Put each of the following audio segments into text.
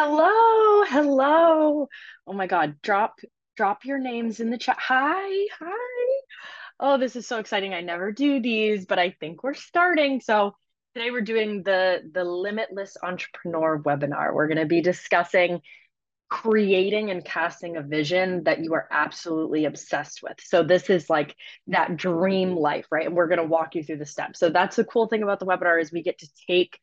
Hello, hello. Oh my God, drop drop your names in the chat. Hi, hi. Oh, this is so exciting. I never do these, but I think we're starting. So today we're doing the the Limitless Entrepreneur webinar. We're going to be discussing creating and casting a vision that you are absolutely obsessed with. So this is like that dream life, right? And we're going to walk you through the steps. So that's the cool thing about the webinar is we get to take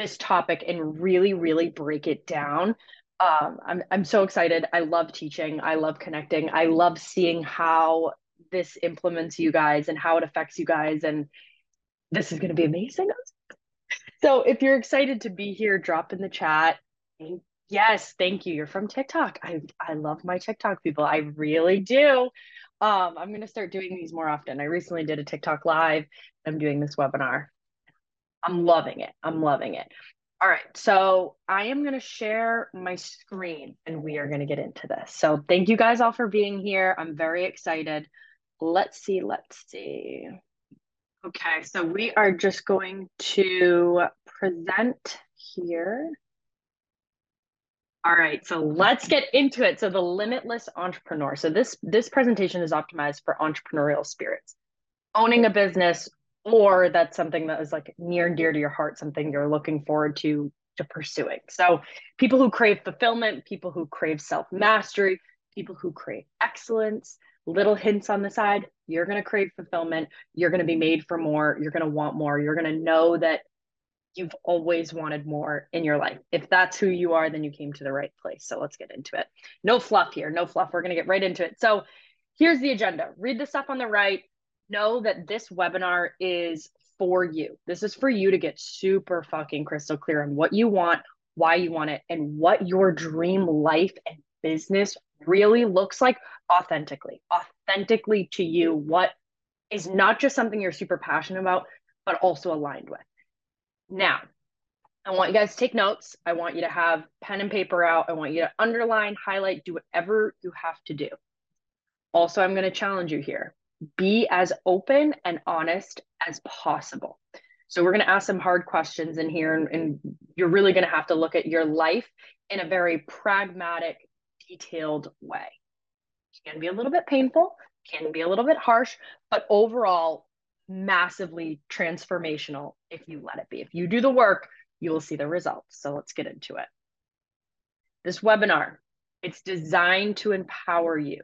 this topic and really, really break it down. Um, I'm, I'm so excited. I love teaching. I love connecting. I love seeing how this implements you guys and how it affects you guys. And this is going to be amazing. So if you're excited to be here, drop in the chat. Yes, thank you. You're from TikTok. I I love my TikTok people. I really do. Um, I'm going to start doing these more often. I recently did a TikTok live. I'm doing this webinar. I'm loving it. I'm loving it. All right, so I am going to share my screen and we are going to get into this. So thank you guys all for being here. I'm very excited. Let's see, let's see. Okay, so we are just going to present here. All right, so let's get into it. So the limitless entrepreneur. So this this presentation is optimized for entrepreneurial spirits. Owning a business, or that's something that is like near and dear to your heart, something you're looking forward to to pursuing. So people who crave fulfillment, people who crave self-mastery, people who crave excellence, little hints on the side, you're going to crave fulfillment, you're going to be made for more, you're going to want more, you're going to know that you've always wanted more in your life. If that's who you are, then you came to the right place. So let's get into it. No fluff here, no fluff. We're going to get right into it. So here's the agenda. Read the stuff on the right know that this webinar is for you. This is for you to get super fucking crystal clear on what you want, why you want it, and what your dream life and business really looks like authentically, authentically to you. What is not just something you're super passionate about, but also aligned with. Now, I want you guys to take notes. I want you to have pen and paper out. I want you to underline, highlight, do whatever you have to do. Also, I'm going to challenge you here be as open and honest as possible. So we're going to ask some hard questions in here, and, and you're really going to have to look at your life in a very pragmatic, detailed way. It can be a little bit painful, can be a little bit harsh, but overall, massively transformational if you let it be. If you do the work, you will see the results. So let's get into it. This webinar, it's designed to empower you.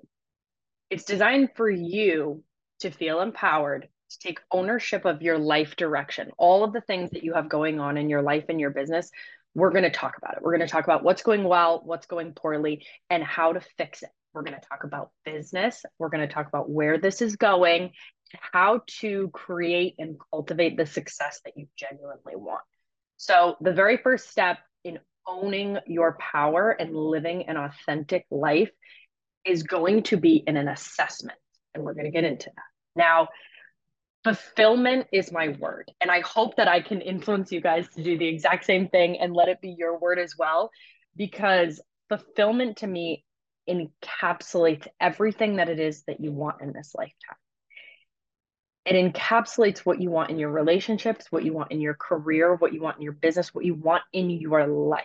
It's designed for you to feel empowered to take ownership of your life direction, all of the things that you have going on in your life and your business. We're going to talk about it. We're going to talk about what's going well, what's going poorly, and how to fix it. We're going to talk about business. We're going to talk about where this is going, how to create and cultivate the success that you genuinely want. So, the very first step in owning your power and living an authentic life is going to be in an assessment. And we're going to get into that. Now, fulfillment is my word. And I hope that I can influence you guys to do the exact same thing and let it be your word as well. Because fulfillment to me encapsulates everything that it is that you want in this lifetime. It encapsulates what you want in your relationships, what you want in your career, what you want in your business, what you want in your life.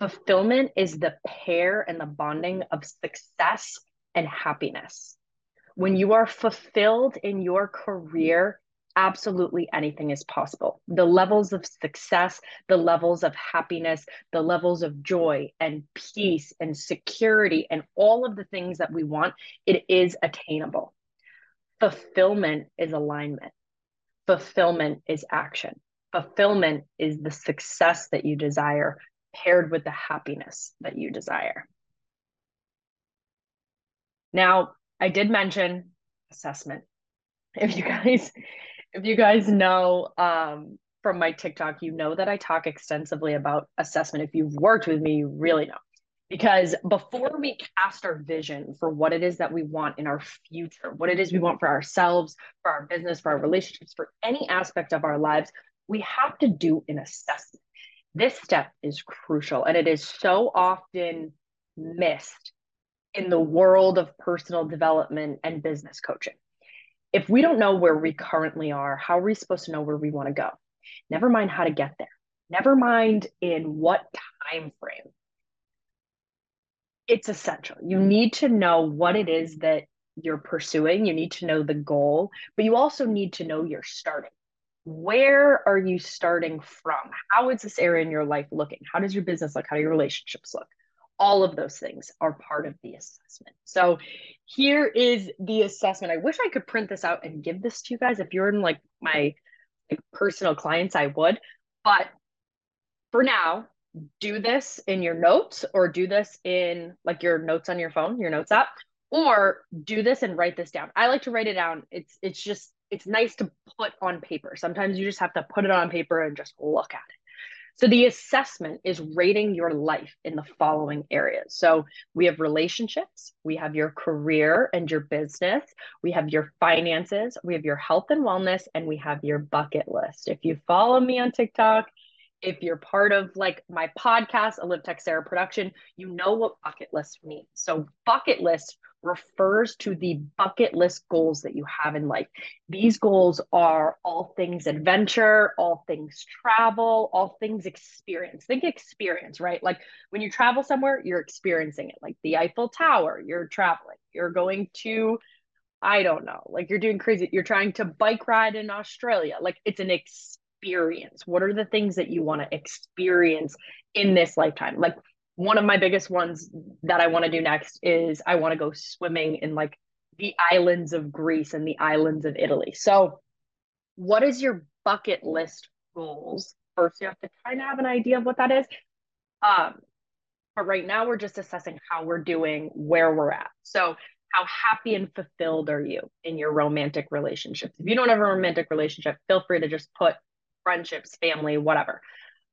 Fulfillment is the pair and the bonding of success and happiness. When you are fulfilled in your career, absolutely anything is possible. The levels of success, the levels of happiness, the levels of joy and peace and security, and all of the things that we want, it is attainable. Fulfillment is alignment, fulfillment is action, fulfillment is the success that you desire paired with the happiness that you desire. Now, I did mention assessment. If you guys, if you guys know um, from my TikTok, you know that I talk extensively about assessment. If you've worked with me, you really know. Because before we cast our vision for what it is that we want in our future, what it is we want for ourselves, for our business, for our relationships, for any aspect of our lives, we have to do an assessment. This step is crucial and it is so often missed in the world of personal development and business coaching. If we don't know where we currently are, how are we supposed to know where we want to go? Never mind how to get there. Never mind in what time frame. it's essential. You need to know what it is that you're pursuing. You need to know the goal, but you also need to know you're starting. Where are you starting from? How is this area in your life looking? How does your business look? How do your relationships look? All of those things are part of the assessment. So here is the assessment. I wish I could print this out and give this to you guys. If you're in like my like, personal clients, I would. But for now, do this in your notes or do this in like your notes on your phone, your notes app, or do this and write this down. I like to write it down. It's it's just it's nice to put on paper. Sometimes you just have to put it on paper and just look at it. So the assessment is rating your life in the following areas. So we have relationships, we have your career and your business, we have your finances, we have your health and wellness, and we have your bucket list. If you follow me on TikTok, if you're part of like my podcast, a Live Tech Sarah production, you know what bucket list means. So bucket list refers to the bucket list goals that you have in life. These goals are all things adventure, all things travel, all things experience. Think experience, right? Like when you travel somewhere, you're experiencing it. Like the Eiffel Tower, you're traveling. You're going to I don't know. Like you're doing crazy. You're trying to bike ride in Australia. Like it's an experience. What are the things that you want to experience in this lifetime? Like one of my biggest ones that I want to do next is I want to go swimming in like the islands of Greece and the islands of Italy. So, what is your bucket list goals? First, you have to kind of have an idea of what that is. Um, but right now, we're just assessing how we're doing, where we're at. So, how happy and fulfilled are you in your romantic relationships? If you don't have a romantic relationship, feel free to just put friendships, family, whatever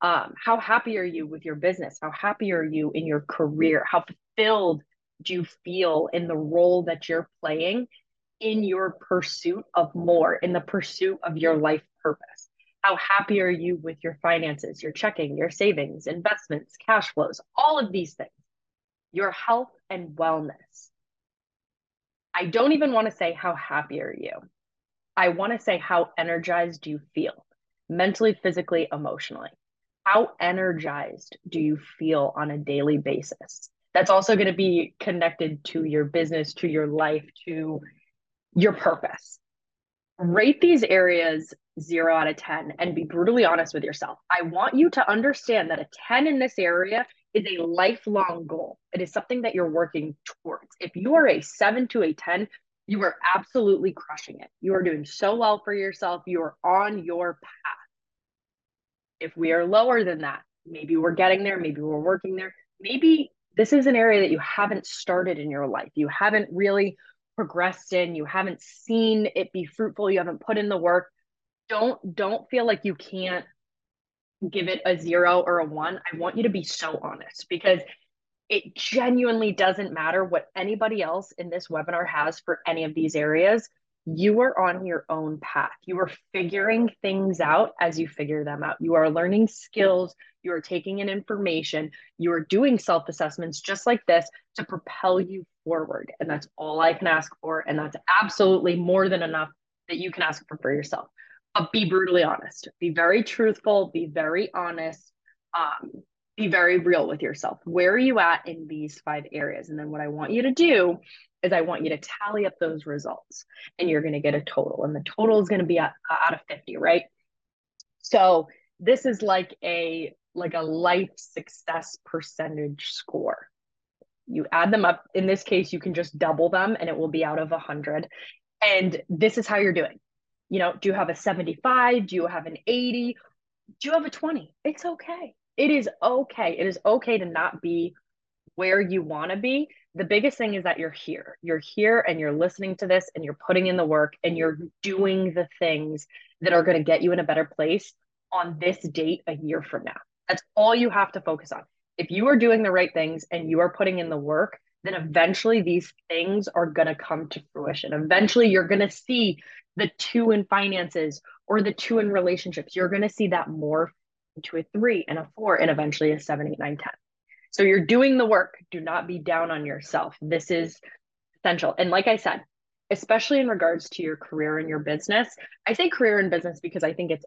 um, how happy are you with your business? How happy are you in your career? How fulfilled do you feel in the role that you're playing in your pursuit of more in the pursuit of your life purpose? How happy are you with your finances your checking your savings investments cash flows all of these things? Your health and wellness. I don't even want to say how happy are you. I want to say how energized do you feel mentally physically emotionally how energized do you feel on a daily basis? That's also going to be connected to your business, to your life, to your purpose. Rate these areas zero out of 10 and be brutally honest with yourself. I want you to understand that a 10 in this area is a lifelong goal. It is something that you're working towards. If you are a seven to a 10, you are absolutely crushing it. You are doing so well for yourself. You are on your path. If we are lower than that, maybe we're getting there, maybe we're working there, maybe this is an area that you haven't started in your life. You haven't really progressed in, you haven't seen it be fruitful, you haven't put in the work. Don't don't feel like you can't give it a 0 or a 1. I want you to be so honest because it genuinely doesn't matter what anybody else in this webinar has for any of these areas you are on your own path. You are figuring things out as you figure them out. You are learning skills, you are taking in information, you are doing self assessments just like this to propel you forward. And that's all I can ask for. And that's absolutely more than enough that you can ask for for yourself. But be brutally honest, be very truthful, be very honest. Um, be very real with yourself. Where are you at in these five areas? And then what I want you to do is I want you to tally up those results and you're going to get a total. And the total is going to be out, uh, out of 50, right? So this is like a like a life success percentage score. You add them up. In this case, you can just double them and it will be out of 100. And this is how you're doing. You know, do you have a 75? Do you have an 80? Do you have a 20? It's okay. It is okay. It is okay to not be where you want to be the biggest thing is that you're here. You're here and you're listening to this and you're putting in the work and you're doing the things that are going to get you in a better place on this date a year from now. That's all you have to focus on. If you are doing the right things and you are putting in the work, then eventually these things are going to come to fruition. Eventually, you're going to see the two in finances or the two in relationships. You're going to see that morph into a three and a four and eventually a seven, eight, nine, ten. So you're doing the work. Do not be down on yourself. This is essential. And like I said, especially in regards to your career and your business, I say career and business because I think it's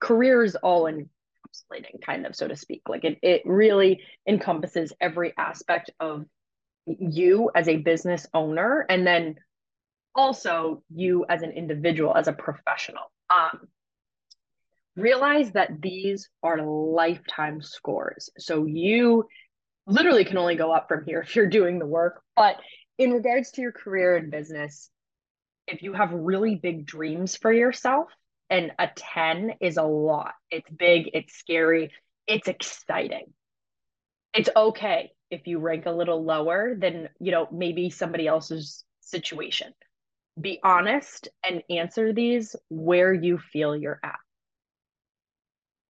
careers all encapsulating, kind of, so to speak. Like it, it really encompasses every aspect of you as a business owner and then also you as an individual as a professional um, realize that these are lifetime scores. So you literally can only go up from here if you're doing the work. But in regards to your career and business if you have really big dreams for yourself and a 10 is a lot. It's big it's scary it's exciting. It's okay if you rank a little lower than you know maybe somebody else's situation. Be honest and answer these where you feel you're at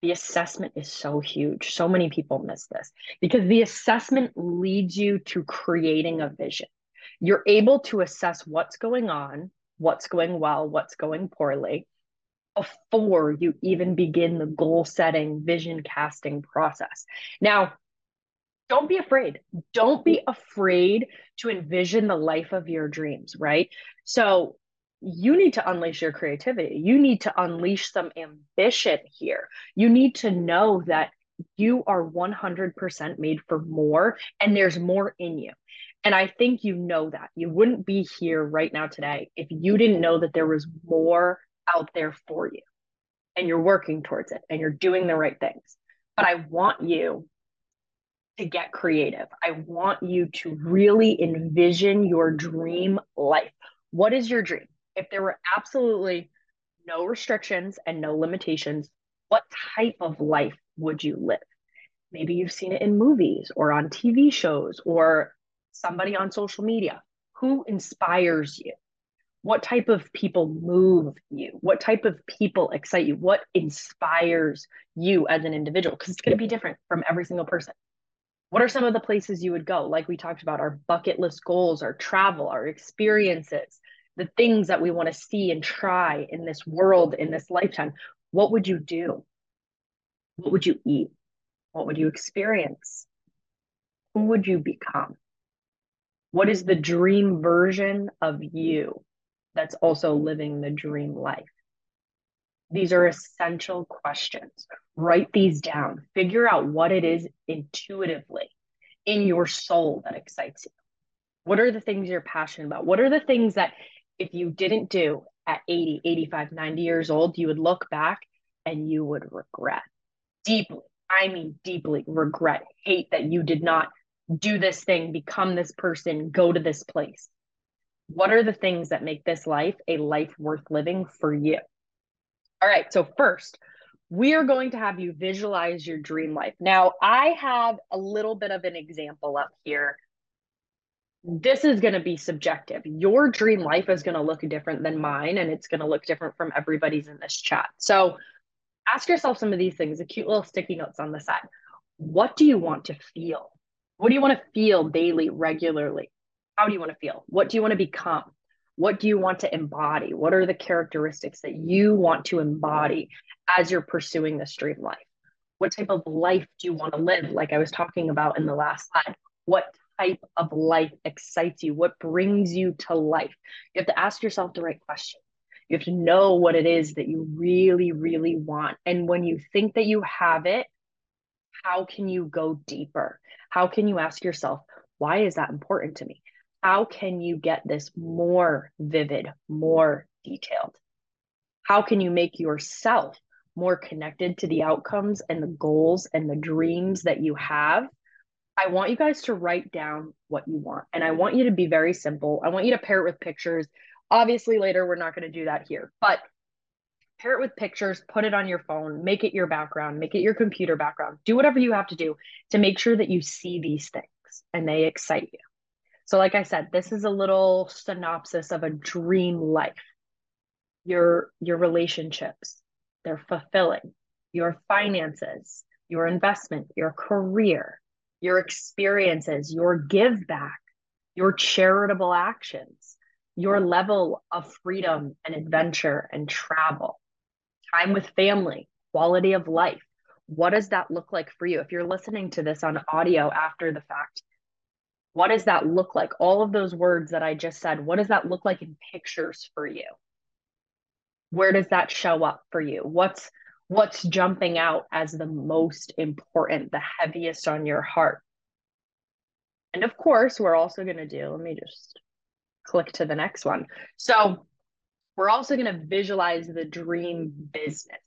the assessment is so huge so many people miss this because the assessment leads you to creating a vision you're able to assess what's going on what's going well what's going poorly before you even begin the goal setting vision casting process now don't be afraid. Don't be afraid to envision the life of your dreams, right? So you need to unleash your creativity. You need to unleash some ambition here. You need to know that you are 100% made for more and there's more in you. And I think you know that. You wouldn't be here right now today if you didn't know that there was more out there for you and you're working towards it and you're doing the right things. But I want you to get creative. I want you to really envision your dream life. What is your dream? If there were absolutely no restrictions and no limitations, what type of life would you live? Maybe you've seen it in movies or on TV shows or somebody on social media. Who inspires you? What type of people move you? What type of people excite you? What inspires you as an individual? Because it's going to be different from every single person what are some of the places you would go like we talked about our bucket list goals our travel our experiences the things that we want to see and try in this world in this lifetime what would you do what would you eat what would you experience who would you become what is the dream version of you that's also living the dream life these are essential questions. Write these down. Figure out what it is intuitively in your soul that excites you. What are the things you're passionate about? What are the things that if you didn't do at 80, 85, 90 years old, you would look back and you would regret deeply? I mean, deeply regret, hate that you did not do this thing, become this person, go to this place. What are the things that make this life a life worth living for you? All right. So, first, we are going to have you visualize your dream life. Now, I have a little bit of an example up here. This is going to be subjective. Your dream life is going to look different than mine, and it's going to look different from everybody's in this chat. So, ask yourself some of these things, the cute little sticky notes on the side. What do you want to feel? What do you want to feel daily, regularly? How do you want to feel? What do you want to become? What do you want to embody? What are the characteristics that you want to embody as you're pursuing this dream life? What type of life do you want to live? Like I was talking about in the last slide. What type of life excites you? What brings you to life? You have to ask yourself the right question. You have to know what it is that you really, really want. And when you think that you have it, how can you go deeper? How can you ask yourself, why is that important to me? how can you get this more vivid, more detailed? How can you make yourself more connected to the outcomes and the goals and the dreams that you have? I want you guys to write down what you want. And I want you to be very simple. I want you to pair it with pictures. Obviously, later, we're not going to do that here, but pair it with pictures, put it on your phone, make it your background, make it your computer background. Do whatever you have to do to make sure that you see these things and they excite you. So, like I said, this is a little synopsis of a dream life. Your your relationships, they're fulfilling. Your finances, your investment, your career, your experiences, your give back, your charitable actions, your level of freedom and adventure and travel, time with family, quality of life. What does that look like for you? If you're listening to this on audio after the fact, what does that look like? All of those words that I just said, what does that look like in pictures for you? Where does that show up for you? What's what's jumping out as the most important, the heaviest on your heart? And of course, we're also going to do, let me just click to the next one. So we're also going to visualize the dream business.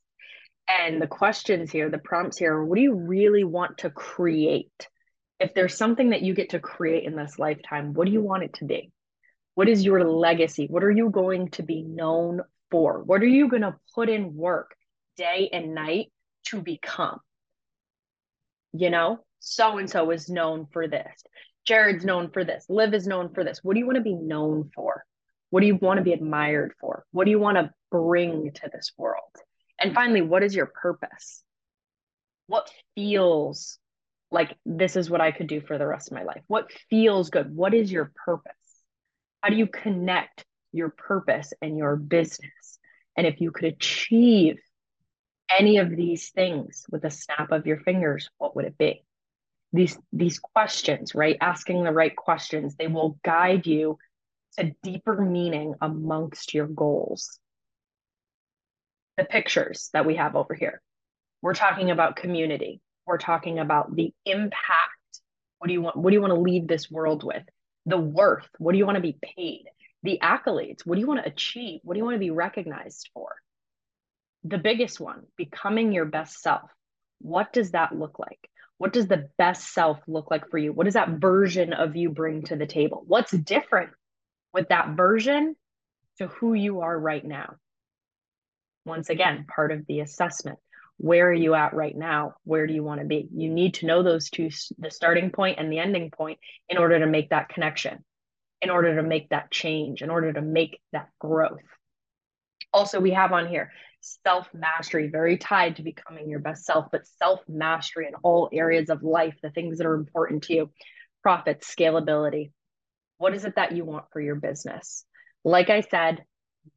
And the questions here, the prompts here, what do you really want to create? If there's something that you get to create in this lifetime, what do you want it to be? What is your legacy? What are you going to be known for? What are you going to put in work day and night to become? You know, so and so is known for this. Jared's known for this. Liv is known for this. What do you want to be known for? What do you want to be admired for? What do you want to bring to this world? And finally, what is your purpose? What feels like this is what I could do for the rest of my life? What feels good? What is your purpose? How do you connect your purpose and your business? And if you could achieve any of these things with a snap of your fingers, what would it be? These these questions, right? Asking the right questions, they will guide you to deeper meaning amongst your goals. The pictures that we have over here. We're talking about community. We're talking about the impact. What do you want? What do you want to leave this world with? The worth. What do you want to be paid? The accolades. What do you want to achieve? What do you want to be recognized for? The biggest one, becoming your best self. What does that look like? What does the best self look like for you? What does that version of you bring to the table? What's different with that version to who you are right now? Once again, part of the assessment. Where are you at right now? Where do you want to be? You need to know those two, the starting point and the ending point, in order to make that connection, in order to make that change, in order to make that growth. Also, we have on here self mastery, very tied to becoming your best self, but self mastery in all areas of life, the things that are important to you, profit, scalability. What is it that you want for your business? Like I said,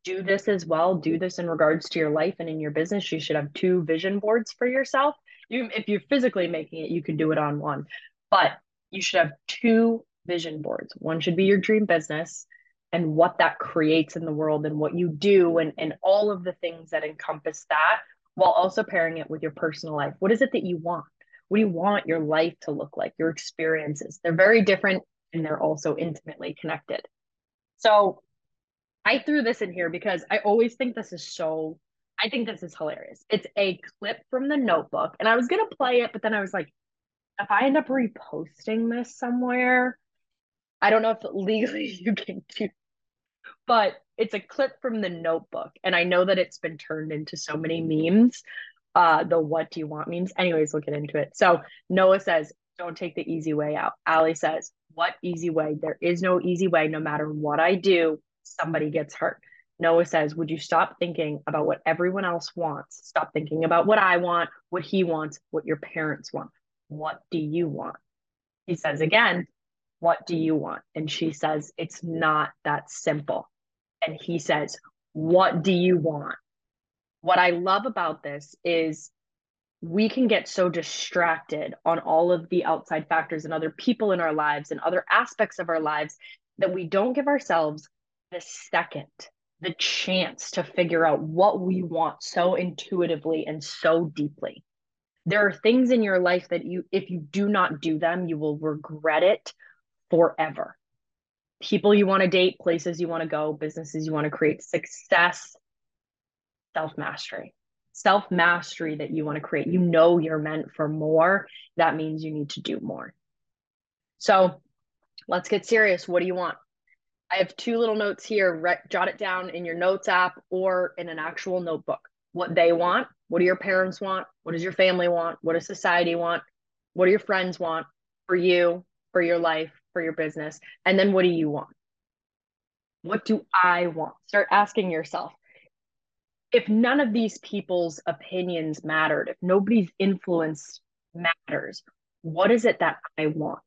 do this as well. Do this in regards to your life and in your business. You should have two vision boards for yourself. You, if you're physically making it, you can do it on one, but you should have two vision boards. One should be your dream business and what that creates in the world and what you do and, and all of the things that encompass that while also pairing it with your personal life. What is it that you want? What do you want your life to look like, your experiences? They're very different and they're also intimately connected. So I threw this in here because I always think this is so, I think this is hilarious. It's a clip from the notebook, and I was going to play it, but then I was like, if I end up reposting this somewhere, I don't know if legally you can do but it's a clip from the notebook and i know that it's been turned into so many memes uh the what do you want memes? Anyways we'll get into it. So noah says don't take the easy way out. Allie says what easy way? There is no easy way. No matter what i do somebody gets hurt. Noah says would you stop thinking about what everyone else wants? Stop thinking about what i want what he wants what your parents want. What do you want? He says again what do you want and she says it's not that simple and he says, What do you want? What I love about this is we can get so distracted on all of the outside factors and other people in our lives and other aspects of our lives that we don't give ourselves the second, the chance to figure out what we want so intuitively and so deeply. There are things in your life that you, if you do not do them, you will regret it forever people you want to date, places you want to go, businesses you want to create, success, self mastery. Self mastery that you want to create. You know you're meant for more. That means you need to do more. So let's get serious. What do you want? I have two little notes here. Re- jot it down in your notes app or in an actual notebook. What they want. What do your parents want? What does your family want? What does society want? What do your friends want for you, for your life, for your business? And then what do you want? What do I want? Start asking yourself. If none of these people's opinions mattered, if nobody's influence matters, what is it that I want?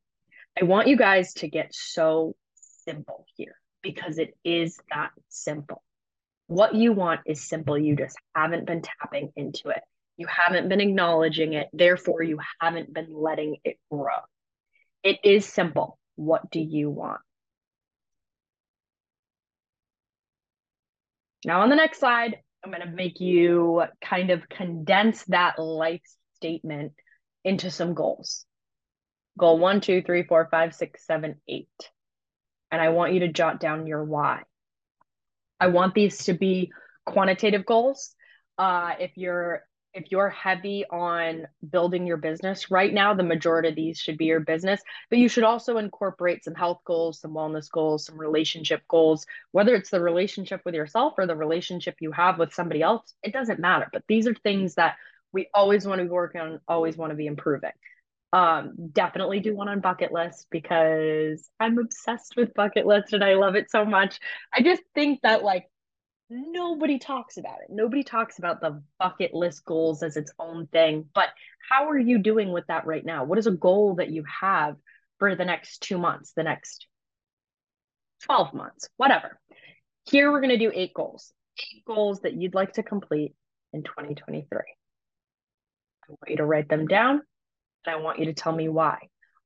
I want you guys to get so simple here because it is that simple. What you want is simple. You just haven't been tapping into it. You haven't been acknowledging it. Therefore, you haven't been letting it grow. It is simple. What do you want? Now, on the next slide, I'm going to make you kind of condense that life statement into some goals. Goal one, two, three, four, five, six, seven, eight. And I want you to jot down your why. I want these to be quantitative goals. Uh, if you're if you're heavy on building your business right now, the majority of these should be your business, but you should also incorporate some health goals, some wellness goals, some relationship goals, whether it's the relationship with yourself or the relationship you have with somebody else, it doesn't matter. But these are things that we always want to be working on, always want to be improving. Um, definitely do one on bucket list because I'm obsessed with bucket list and I love it so much. I just think that like nobody talks about it. Nobody talks about the bucket list goals as its own thing. But how are you doing with that right now? What is a goal that you have for the next two months, the next 12 months, whatever? Here we're going to do eight goals, eight goals that you'd like to complete in 2023. I want you to write them down and I want you to tell me why.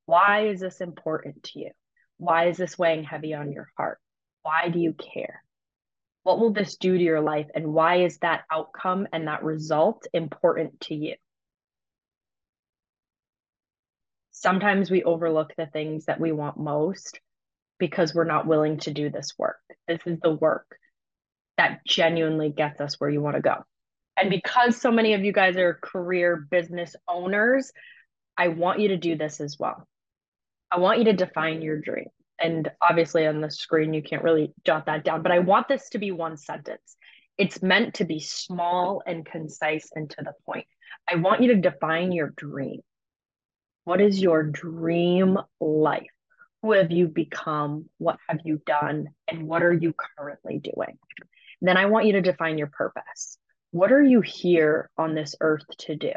Why is this important to you? Why is this weighing heavy on your heart? Why do you care? What will this do to your life? And why is that outcome and that result important to you? Sometimes we overlook the things that we want most because we're not willing to do this work. This is the work that genuinely gets us where you want to go. And because so many of you guys are career business owners, I want you to do this as well. I want you to define your dream and obviously on the screen you can't really jot that down but i want this to be one sentence. It's meant to be small and concise and to the point. I want you to define your dream. What is your dream life? Who have you become? What have you done? And what are you currently doing? Then i want you to define your purpose. What are you here on this earth to do?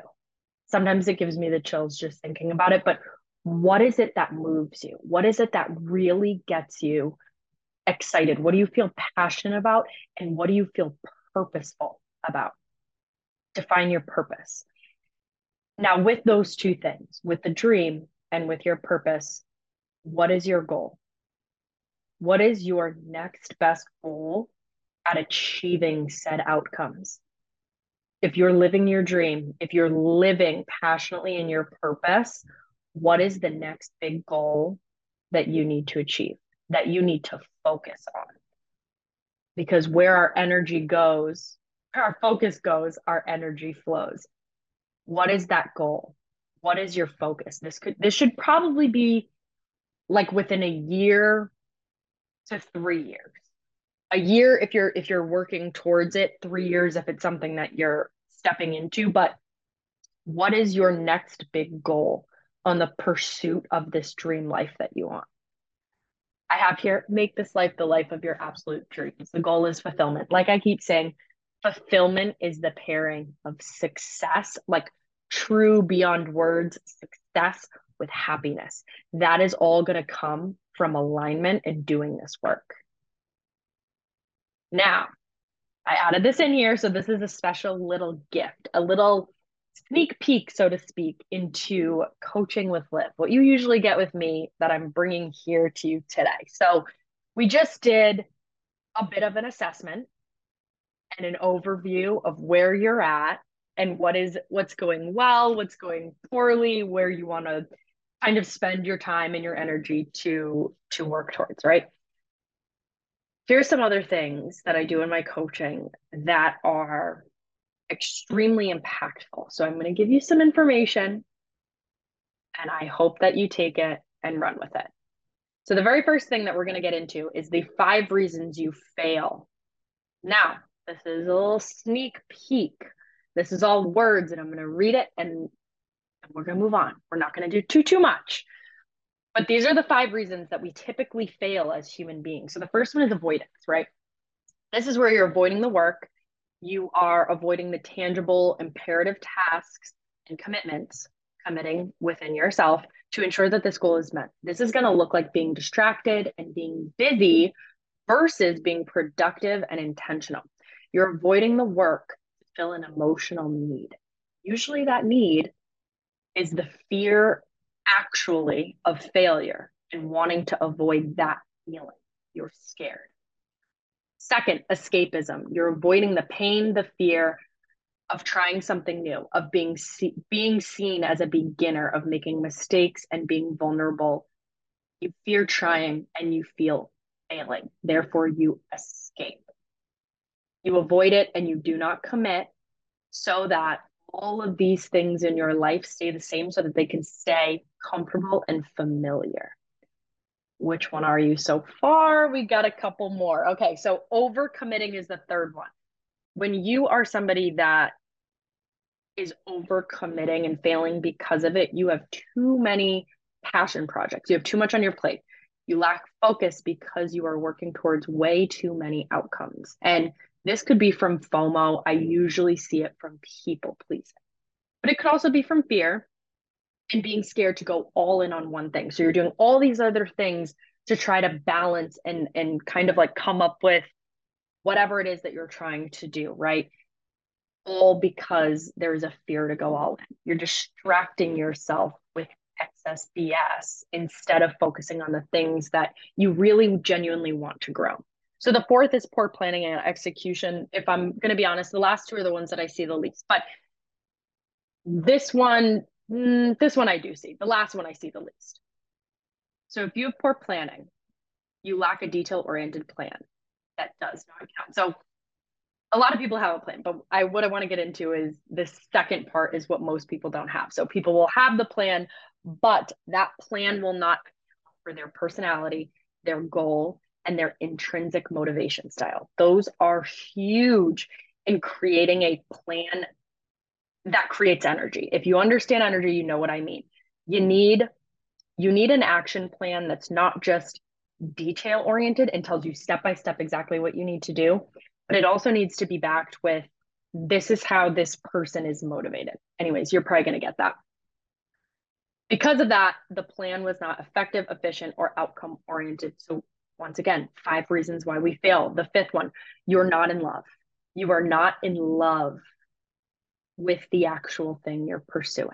Sometimes it gives me the chills just thinking about it but what is it that moves you? What is it that really gets you excited? What do you feel passionate about? And what do you feel purposeful about? Define your purpose. Now, with those two things, with the dream and with your purpose, what is your goal? What is your next best goal at achieving said outcomes? If you're living your dream, if you're living passionately in your purpose, what is the next big goal that you need to achieve, that you need to focus on? Because where our energy goes, where our focus goes, our energy flows. What is that goal? What is your focus? This could this should probably be like within a year to 3 years. A year if you're if you're working towards it, 3 years if it's something that you're stepping into, but what is your next big goal? On the pursuit of this dream life that you want. I have here, make this life the life of your absolute dreams. The goal is fulfillment. Like I keep saying, fulfillment is the pairing of success, like true beyond words success with happiness. That is all going to come from alignment and doing this work. Now, I added this in here. So this is a special little gift, a little sneak peek, so to speak, into coaching with Liv, what you usually get with me that I'm bringing here to you today. So, we just did a bit of an assessment and an overview of where you're at and what is what's going well, what's going poorly, where you want to kind of spend your time and your energy to to work towards, right? Here's some other things that I do in my coaching that are extremely impactful. So I'm going to give you some information and I hope that you take it and run with it. So, the very first thing that we're going to get into is the five reasons you fail. Now, this is a little sneak peek. This is all words, and I'm going to read it and we're going to move on. We're not going to do too, too much. But these are the five reasons that we typically fail as human beings. So, the first one is avoidance, right? This is where you're avoiding the work you are avoiding the tangible imperative tasks and commitments committing within yourself to ensure that this goal is met. This is going to look like being distracted and being busy versus being productive and intentional. You're avoiding the work to fill an emotional need. Usually, that need is the fear actually of failure and wanting to avoid that feeling. You're scared. Second, escapism. You're avoiding the pain, the fear of trying something new, of being see- being seen as a beginner, of making mistakes and being vulnerable. You fear trying and you feel failing. Therefore, you escape. You avoid it and you do not commit so that all of these things in your life stay the same so that they can stay comfortable and familiar. Which one are you so far? We got a couple more. Okay, so overcommitting is the third one. When you are somebody that is overcommitting and failing because of it, you have too many passion projects. You have too much on your plate. You lack focus because you are working towards way too many outcomes. And this could be from FOMO. I usually see it from people pleasing, but it could also be from fear and being scared to go all in on one thing. So you're doing all these other things to try to balance and and kind of like come up with whatever it is that you're trying to do, right? All because there's a fear to go all in. You're distracting yourself with excess BS instead of focusing on the things that you really genuinely want to grow. So the fourth is poor planning and execution. If I'm going to be honest, the last two are the ones that I see the least. But this one, mm, this one I do see. The last one I see the least. So if you have poor planning, you lack a detail oriented plan that does not count. So a lot of people have a plan, but I what I want to get into is the second part is what most people don't have. So people will have the plan, but that plan will not for their personality, their goal, and their intrinsic motivation style. Those are huge in creating a plan that creates energy. If you understand energy, you know what I mean. You need you need an action plan that's not just detail oriented and tells you step by step exactly what you need to do, but it also needs to be backed with this is how this person is motivated. Anyways, you're probably going to get that. Because of that, the plan was not effective, efficient, or outcome oriented. So once again, five reasons why we fail. The fifth one, you're not in love. You are not in love with the actual thing you're pursuing.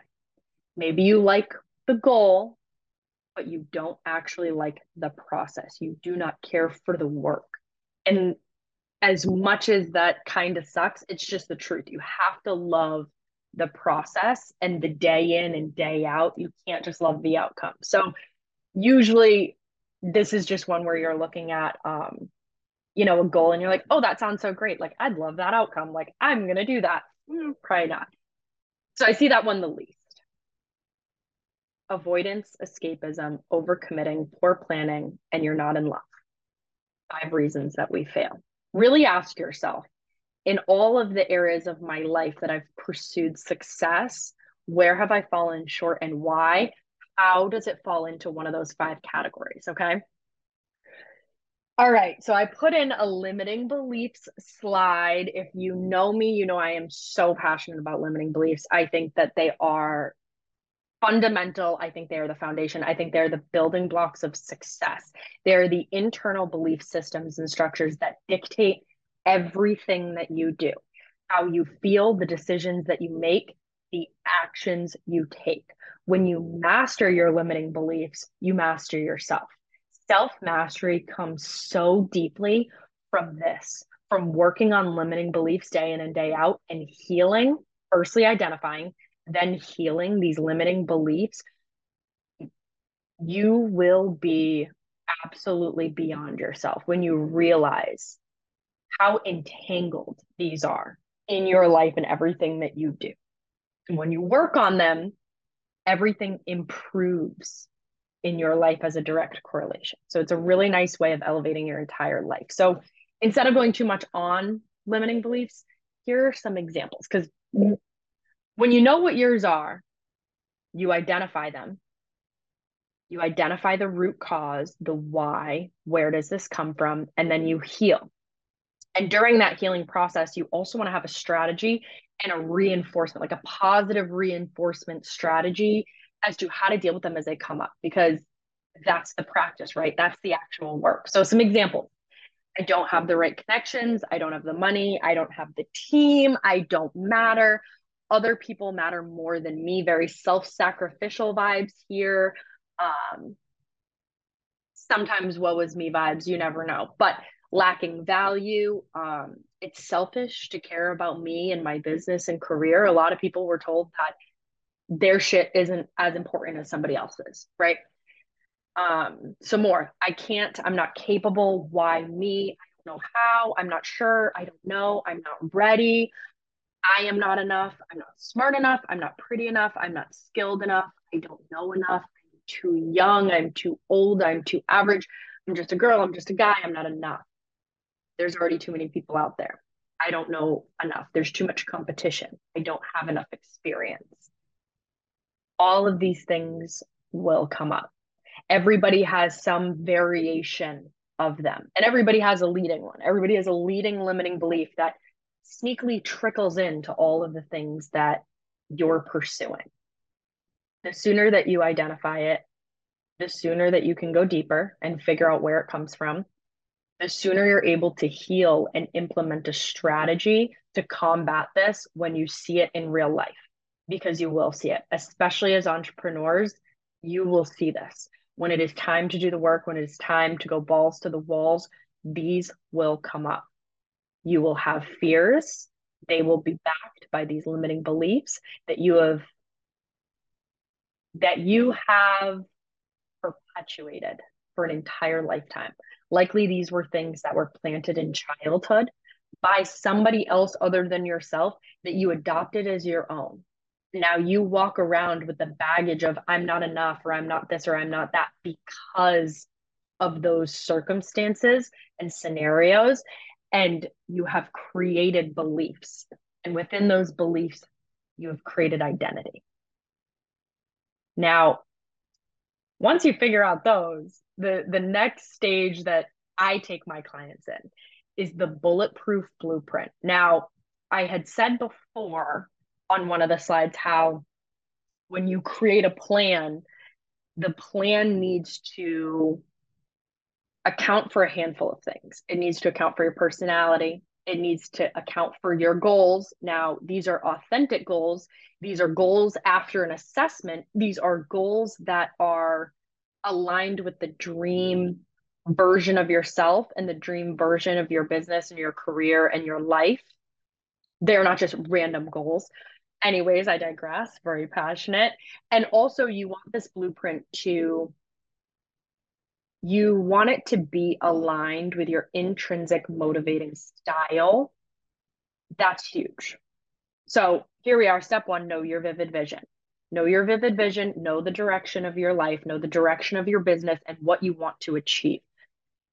Maybe you like the goal, but you don't actually like the process. You do not care for the work. And as much as that kind of sucks, it's just the truth. You have to love the process and the day in and day out. You can't just love the outcome. So, usually, this is just one where you're looking at um you know a goal and you're like oh that sounds so great like i'd love that outcome like i'm gonna do that mm, probably not so i see that one the least avoidance escapism overcommitting poor planning and you're not in love five reasons that we fail really ask yourself in all of the areas of my life that i've pursued success where have i fallen short and why how does it fall into one of those five categories? Okay. All right. So I put in a limiting beliefs slide. If you know me, you know I am so passionate about limiting beliefs. I think that they are fundamental. I think they are the foundation. I think they're the building blocks of success. They're the internal belief systems and structures that dictate everything that you do, how you feel, the decisions that you make, the actions you take. When you master your limiting beliefs, you master yourself. Self mastery comes so deeply from this, from working on limiting beliefs day in and day out and healing, firstly identifying, then healing these limiting beliefs. You will be absolutely beyond yourself when you realize how entangled these are in your life and everything that you do. And when you work on them, everything improves in your life as a direct correlation. So it's a really nice way of elevating your entire life. So instead of going too much on limiting beliefs, here are some examples because when you know what yours are, you identify them. You identify the root cause, the why, where does this come from, and then you heal. And during that healing process, you also want to have a strategy and a reinforcement, like a positive reinforcement strategy as to how to deal with them as they come up, because that's the practice, right? That's the actual work. So, some examples I don't have the right connections. I don't have the money. I don't have the team. I don't matter. Other people matter more than me. Very self sacrificial vibes here. Um, sometimes woe is me vibes. You never know. But lacking value, um, it's selfish to care about me and my business and career. A lot of people were told that their shit isn't as important as somebody else's, right? Um, some more. I can't, I'm not capable. Why me? I don't know how. I'm not sure. I don't know. I'm not ready. I am not enough. I'm not smart enough. I'm not pretty enough. I'm not skilled enough. I don't know enough. I'm too young. I'm too old. I'm too average. I'm just a girl. I'm just a guy. I'm not enough. There's already too many people out there. I don't know enough. There's too much competition. I don't have enough experience. All of these things will come up. Everybody has some variation of them, and everybody has a leading one. Everybody has a leading limiting belief that sneakily trickles into all of the things that you're pursuing. The sooner that you identify it, the sooner that you can go deeper and figure out where it comes from, the sooner you're able to heal and implement a strategy to combat this when you see it in real life, because you will see it, especially as entrepreneurs, you will see this. When it is time to do the work, when it is time to go balls to the walls, these will come up. You will have fears. They will be backed by these limiting beliefs that you have that you have perpetuated for an entire lifetime. Likely these were things that were planted in childhood by somebody else other than yourself that you adopted as your own. Now you walk around with the baggage of I'm not enough or I'm not this or I'm not that because of those circumstances and scenarios and you have created beliefs. And within those beliefs, you have created identity. Now, once you figure out those, the, the next stage that I take my clients in is the bulletproof blueprint. Now, I had said before on one of the slides how when you create a plan, the plan needs to account for a handful of things. It needs to account for your personality. It needs to account for your goals. Now, these are authentic goals. These are goals after an assessment. These are goals that are aligned with the dream version of yourself and the dream version of your business and your career and your life. They're not just random goals. Anyways, I digress, very passionate. And also, you want this blueprint to you want it to be aligned with your intrinsic motivating style. That's huge. So here we are. Step one know your vivid vision. Know your vivid vision, know the direction of your life, know the direction of your business and what you want to achieve.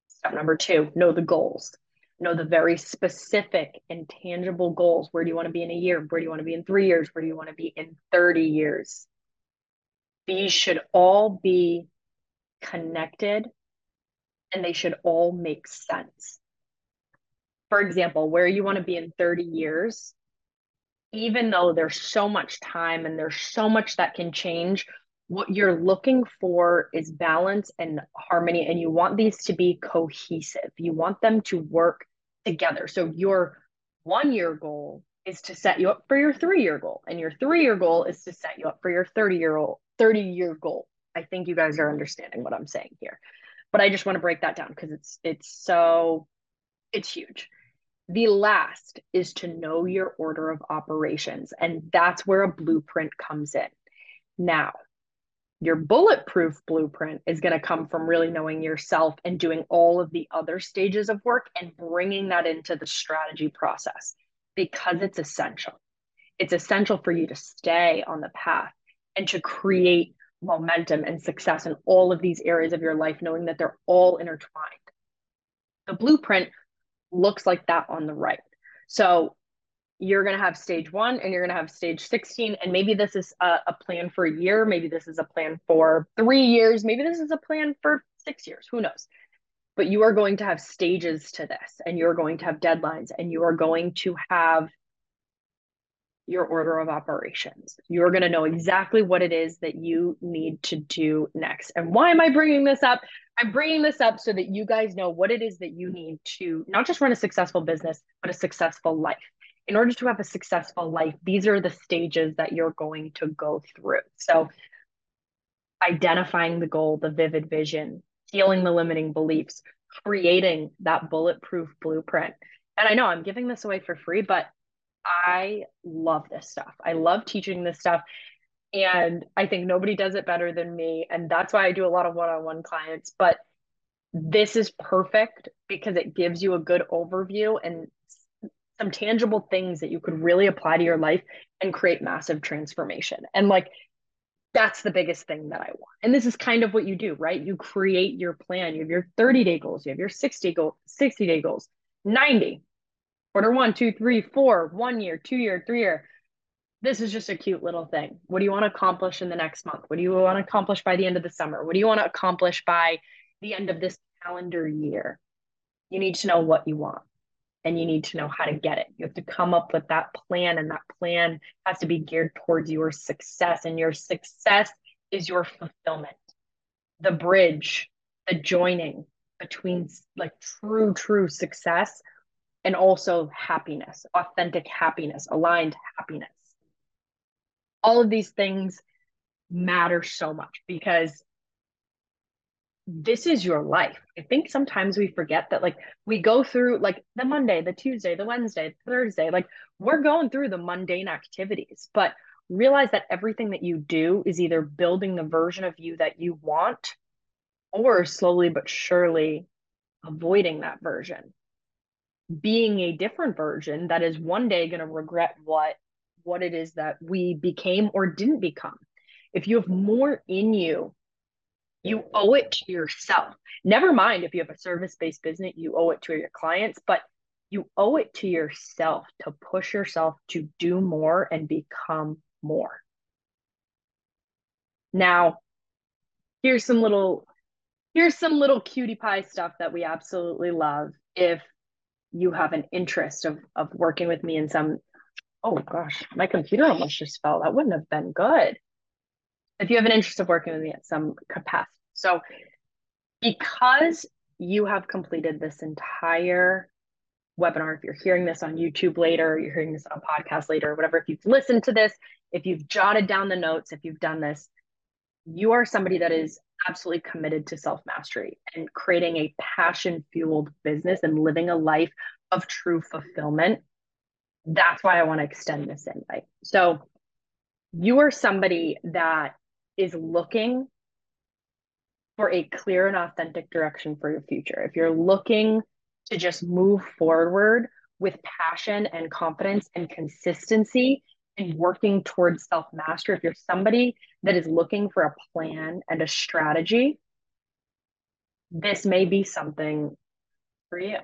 Step number two know the goals. Know the very specific and tangible goals. Where do you want to be in a year? Where do you want to be in three years? Where do you want to be in 30 years? These should all be connected and they should all make sense. For example, where you want to be in 30 years, even though there's so much time and there's so much that can change, what you're looking for is balance and harmony, and you want these to be cohesive. You want them to work together. So, your one year goal is to set you up for your three year goal, and your three year goal is to set you up for your 30 year old 30 year goal. I think you guys are understanding what I'm saying here but I just want to break that down because it's it's so it's huge. The last is to know your order of operations, and that's where a blueprint comes in. Now, your bulletproof blueprint is going to come from really knowing yourself and doing all of the other stages of work and bringing that into the strategy process because it's essential. It's essential for you to stay on the path and to create momentum and success in all of these areas of your life, knowing that they're all intertwined. The blueprint looks like that on the right. So you're going to have stage one and you're going to have stage 16. And maybe this is a, a, plan for a year. Maybe this is a plan for three years. Maybe this is a plan for six years. Who knows? But you are going to have stages to this and you're going to have deadlines and you are going to have your order of operations. You're going to know exactly what it is that you need to do next. And why am I bringing this up? I'm bringing this up so that you guys know what it is that you need to not just run a successful business, but a successful life. In order to have a successful life, these are the stages that you're going to go through. So, identifying the goal, the vivid vision, healing the limiting beliefs, creating that bulletproof blueprint, And I know I'm giving this away for free, but I love this stuff. I love teaching this stuff. And I think nobody does it better than me. And that's why I do a lot of one on one clients. But this is perfect because it gives you a good overview and some tangible things that you could really apply to your life and create massive transformation. And like, that's the biggest thing that I want. And this is kind of what you do, right? You create your plan. You have your 30 day goals, you have your 60 goal, 60 day goals, 90, quarter one, two, three, four, one year, two year, three year. This is just a cute little thing. What do you want to accomplish in the next month? What do you want to accomplish by the end of the summer? What do you want to accomplish by the end of this calendar year? You need to know what you want and you need to know how to get it. You have to come up with that plan, and that plan has to be geared towards your success. And your success is your fulfillment, the bridge, the joining between like true, true success and also happiness, authentic happiness, aligned happiness. All of these things matter so much because this is your life. I think sometimes we forget that, like, we go through like the Monday, the Tuesday, the Wednesday, the Thursday, like, we're going through the mundane activities, but realize that everything that you do is either building the version of you that you want or slowly but surely avoiding that version. Being a different version that is one day going to regret what what it is that we became or didn't become. If you have more in you you owe it to yourself. Never mind if you have a service based business, you owe it to your clients, but you owe it to yourself to push yourself to do more and become more. Now, here's some little here's some little cutie pie stuff that we absolutely love if you have an interest of of working with me in some oh gosh my computer almost just fell that wouldn't have been good if you have an interest of working with me at some capacity so, because you have completed this entire webinar, if you're hearing this on YouTube later, you're hearing this on podcast later, whatever, if you've listened to this, if you've jotted down the notes, if you've done this, you are somebody that is absolutely committed to self mastery and creating a passion fueled business and living a life of true fulfillment. That's why I want to extend this invite. So, you are somebody that is looking for a clear and authentic direction for your future. If you're looking to just move forward with passion and confidence and consistency and working towards self mastery, if you're somebody that is looking for a plan and a strategy, this may be something for you.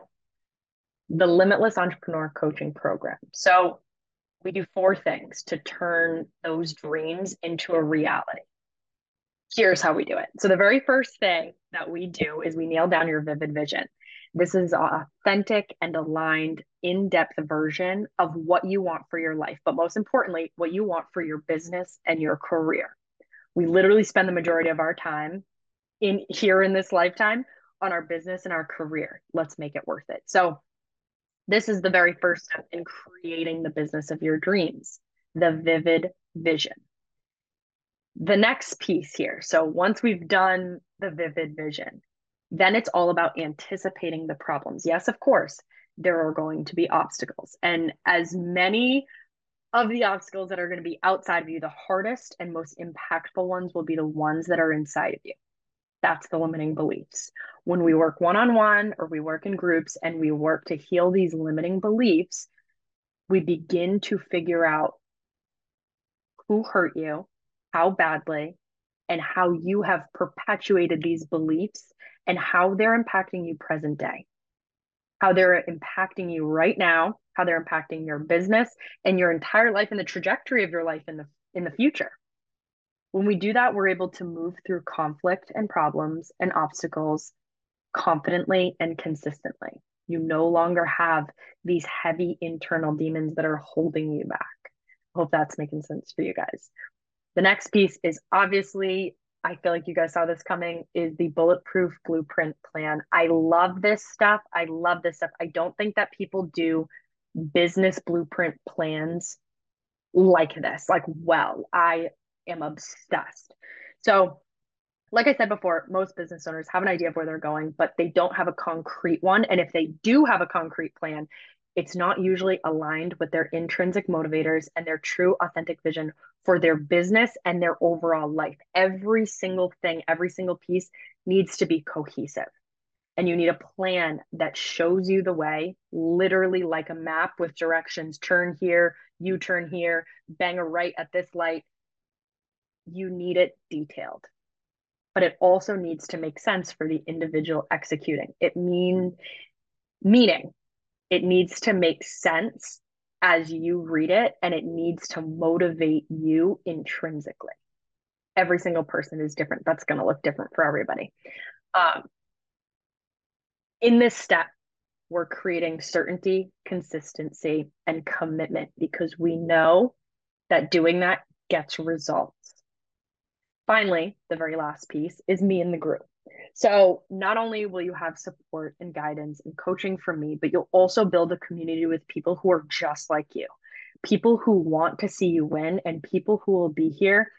The Limitless Entrepreneur Coaching Program. So, we do four things to turn those dreams into a reality here's how we do it. So the very first thing that we do is we nail down your vivid vision. This is an authentic and aligned, in depth version of what you want for your life, but most importantly, what you want for your business and your career. We literally spend the majority of our time in here in this lifetime on our business and our career. Let's make it worth it. So, this is the very first step in creating the business of your dreams, the vivid vision the next piece here. So once we've done the vivid vision, then it's all about anticipating the problems. Yes, of course, there are going to be obstacles. And as many of the obstacles that are going to be outside of you, the hardest and most impactful ones will be the ones that are inside of you. That's the limiting beliefs. When we work one on one or we work in groups and we work to heal these limiting beliefs, we begin to figure out who hurt you, how badly and how you have perpetuated these beliefs and how they're impacting you present day. How they're impacting you right now how they're impacting your business and your entire life and the trajectory of your life in the in the future. When we do that we're able to move through conflict and problems and obstacles confidently and consistently. You no longer have these heavy internal demons that are holding you back. Hope that's making sense for you guys the next piece is obviously, I feel like you guys saw this coming, is the bulletproof blueprint plan. I love this stuff. I love this stuff. I don't think that people do business blueprint plans like this, like well. I am obsessed. So, like I said before, most business owners have an idea of where they're going, but they don't have a concrete one. And if they do have a concrete plan, it's not usually aligned with their intrinsic motivators and their true authentic vision for their business and their overall life. Every single thing, every single piece needs to be cohesive. And you need a plan that shows you the way, literally like a map with directions turn here, you turn here, bang a right at this light. You need it detailed. But it also needs to make sense for the individual executing. It mean meaning it needs to make sense as you read it and it needs to motivate you intrinsically. Every single person is different. That's going to look different for everybody. Um, in this step, we're creating certainty, consistency, and commitment because we know that doing that gets results. Finally, the very last piece is me and the group. So, not only will you have support and guidance and coaching from me, but you'll also build a community with people who are just like you, people who want to see you win, and people who will be here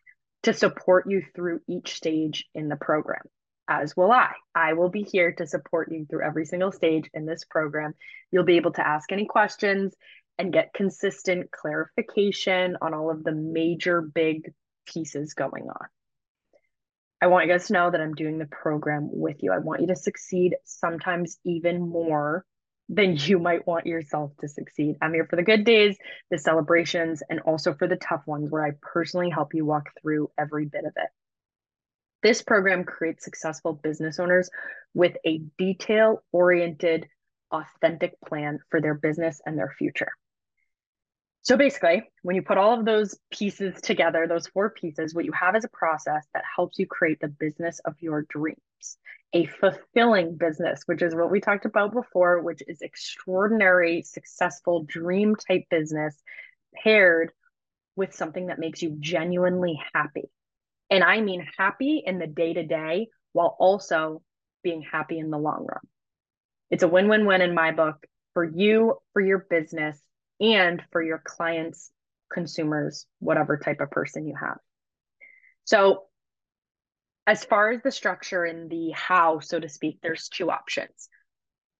to support you through each stage in the program, as will I. I will be here to support you through every single stage in this program. You'll be able to ask any questions and get consistent clarification on all of the major big pieces going on. I want you guys to know that I'm doing the program with you. I want you to succeed sometimes even more than you might want yourself to succeed. I'm here for the good days, the celebrations, and also for the tough ones where I personally help you walk through every bit of it. This program creates successful business owners with a detail oriented, authentic plan for their business and their future. So basically, when you put all of those pieces together, those four pieces, what you have is a process that helps you create the business of your dreams, a fulfilling business, which is what we talked about before, which is extraordinary, successful dream type business paired with something that makes you genuinely happy. And I mean happy in the day to day while also being happy in the long run. It's a win win win in my book for you, for your business, and for your clients, consumers, whatever type of person you have. So, as far as the structure and the how, so to speak, there's two options.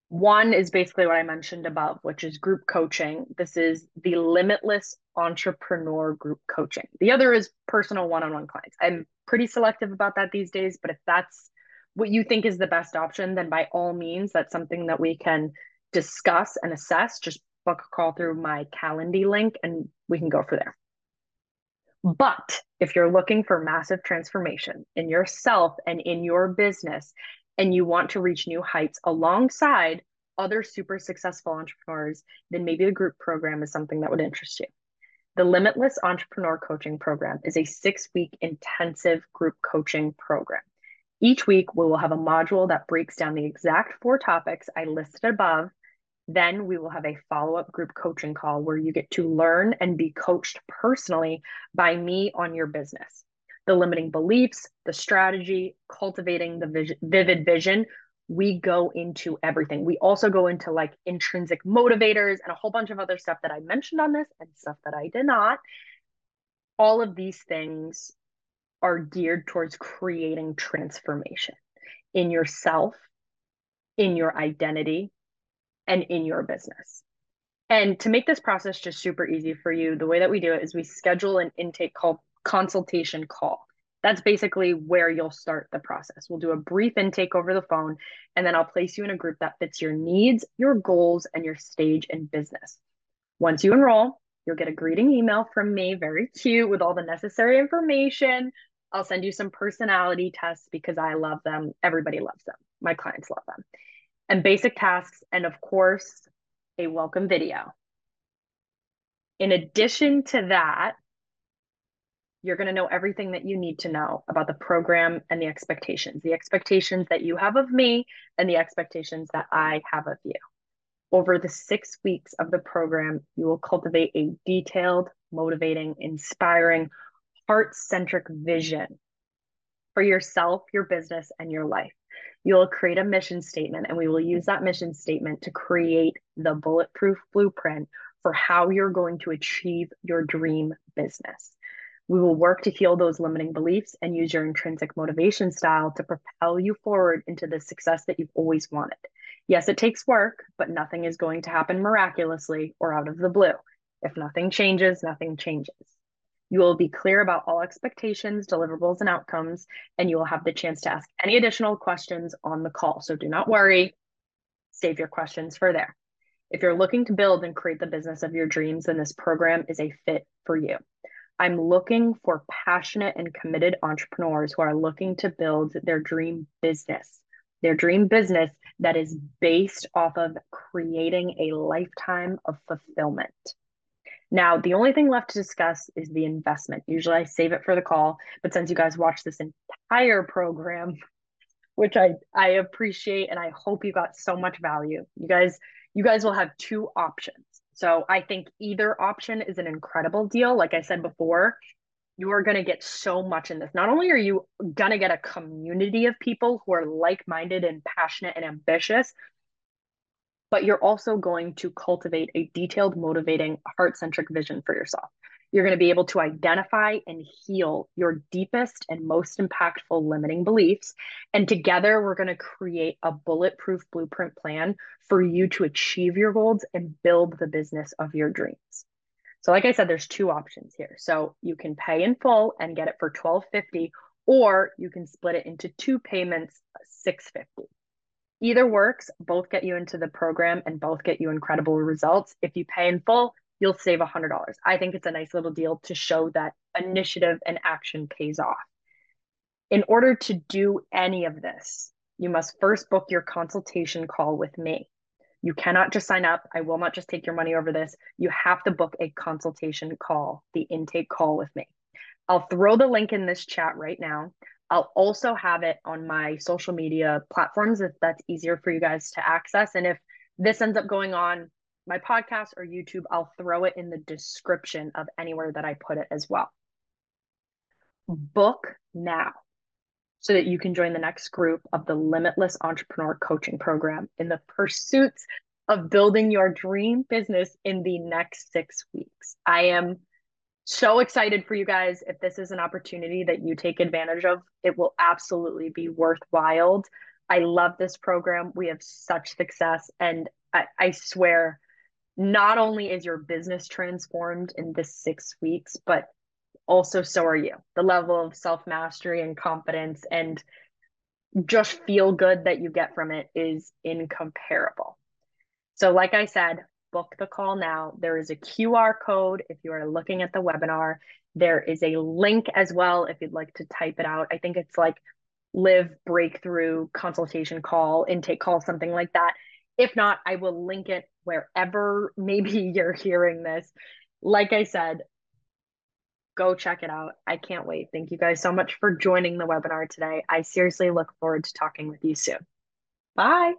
One is basically what I mentioned above, which is group coaching. This is the limitless entrepreneur group coaching. The other is personal one on one clients. I'm pretty selective about that these days, but if that's what you think is the best option, then by all means, that's something that we can discuss and assess. Just book a call through my Calendly link and we can go for there. But if you're looking for massive transformation in yourself and in your business, and you want to reach new heights alongside other super successful entrepreneurs, then maybe the group program is something that would interest you. The Limitless Entrepreneur Coaching Program is a six week intensive group coaching program. Each week, we will have a module that breaks down the exact four topics I listed above then we will have a follow up group coaching call where you get to learn and be coached personally by me on your business. The limiting beliefs, the strategy, cultivating the vision, vivid vision. We go into everything. We also go into like intrinsic motivators and a whole bunch of other stuff that I mentioned on this and stuff that I did not. All of these things are geared towards creating transformation in yourself, in your identity, and in your business. And to make this process just super easy for you, the way that we do it is we schedule an intake call consultation call. That's basically where you'll start the process. We'll do a brief intake over the phone, and then I'll place you in a group that fits your needs, your goals, and your stage in business. Once you enroll, you'll get a greeting email from me, very cute, with all the necessary information. I'll send you some personality tests because I love them. Everybody loves them. My clients love them and basic tasks, and of course, a welcome video. In addition to that, you're going to know everything that you need to know about the program and the expectations, the expectations that you have of me and the expectations that I have of you. Over the six weeks of the program, you will cultivate a detailed, motivating, inspiring, heart centric vision for yourself, your business, and your life. You'll create a mission statement, and we will use that mission statement to create the bulletproof blueprint for how you're going to achieve your dream business. We will work to heal those limiting beliefs and use your intrinsic motivation style to propel you forward into the success that you've always wanted. Yes, it takes work, but nothing is going to happen miraculously or out of the blue. If nothing changes, nothing changes. You will be clear about all expectations, deliverables, and outcomes, and you will have the chance to ask any additional questions on the call. So do not worry, save your questions for there. If you're looking to build and create the business of your dreams, then this program is a fit for you. I'm looking for passionate and committed entrepreneurs who are looking to build their dream business, their dream business that is based off of creating a lifetime of fulfillment. Now, the only thing left to discuss is the investment. Usually I save it for the call, but since you guys watched this entire program, which I I appreciate and I hope you got so much value. You guys you guys will have two options. So I think either option is an incredible deal. Like I said before, you are going to get so much in this. Not only are you going to get a community of people who are like minded and passionate and ambitious, but you're also going to cultivate a detailed, motivating, heart centric vision for yourself. You're going to be able to identify and heal your deepest and most impactful limiting beliefs. And together, we're going to create a bulletproof blueprint plan for you to achieve your goals and build the business of your dreams. So, like I said, there's two options here. So you can pay in full and get it for 1250 or you can split it into two payments, 650 either works both get you into the program and both get you incredible results if you pay in full you'll save $100. I think it's a nice little deal to show that initiative and action pays off. In order to do any of this, you must first book your consultation call with me. You cannot just sign up. I will not just take your money over this. You have to book a consultation call, the intake call with me. I'll throw the link in this chat right now. I'll also have it on my social media platforms if that's easier for you guys to access. And if this ends up going on my podcast or YouTube, I'll throw it in the description of anywhere that I put it as well. Book now so that you can join the next group of the Limitless Entrepreneur Coaching Program in the pursuits of building your dream business in the next six weeks. I am so excited for you guys. If this is an opportunity that you take advantage of, it will absolutely be worthwhile. I love this program. We have such success, and I, I swear not only is your business transformed in this six weeks, but also so are you. The level of self mastery and confidence and just feel good that you get from it is incomparable. So, like I said, book the call now. There is a QR code if you are looking at the webinar. There is a link as well if you'd like to type it out. I think it's like live breakthrough consultation call, intake call, something like that. If not, I will link it wherever maybe you're hearing this. Like I said, go check it out. I can't wait. Thank you guys so much for joining the webinar today. I seriously look forward to talking with you soon. Bye.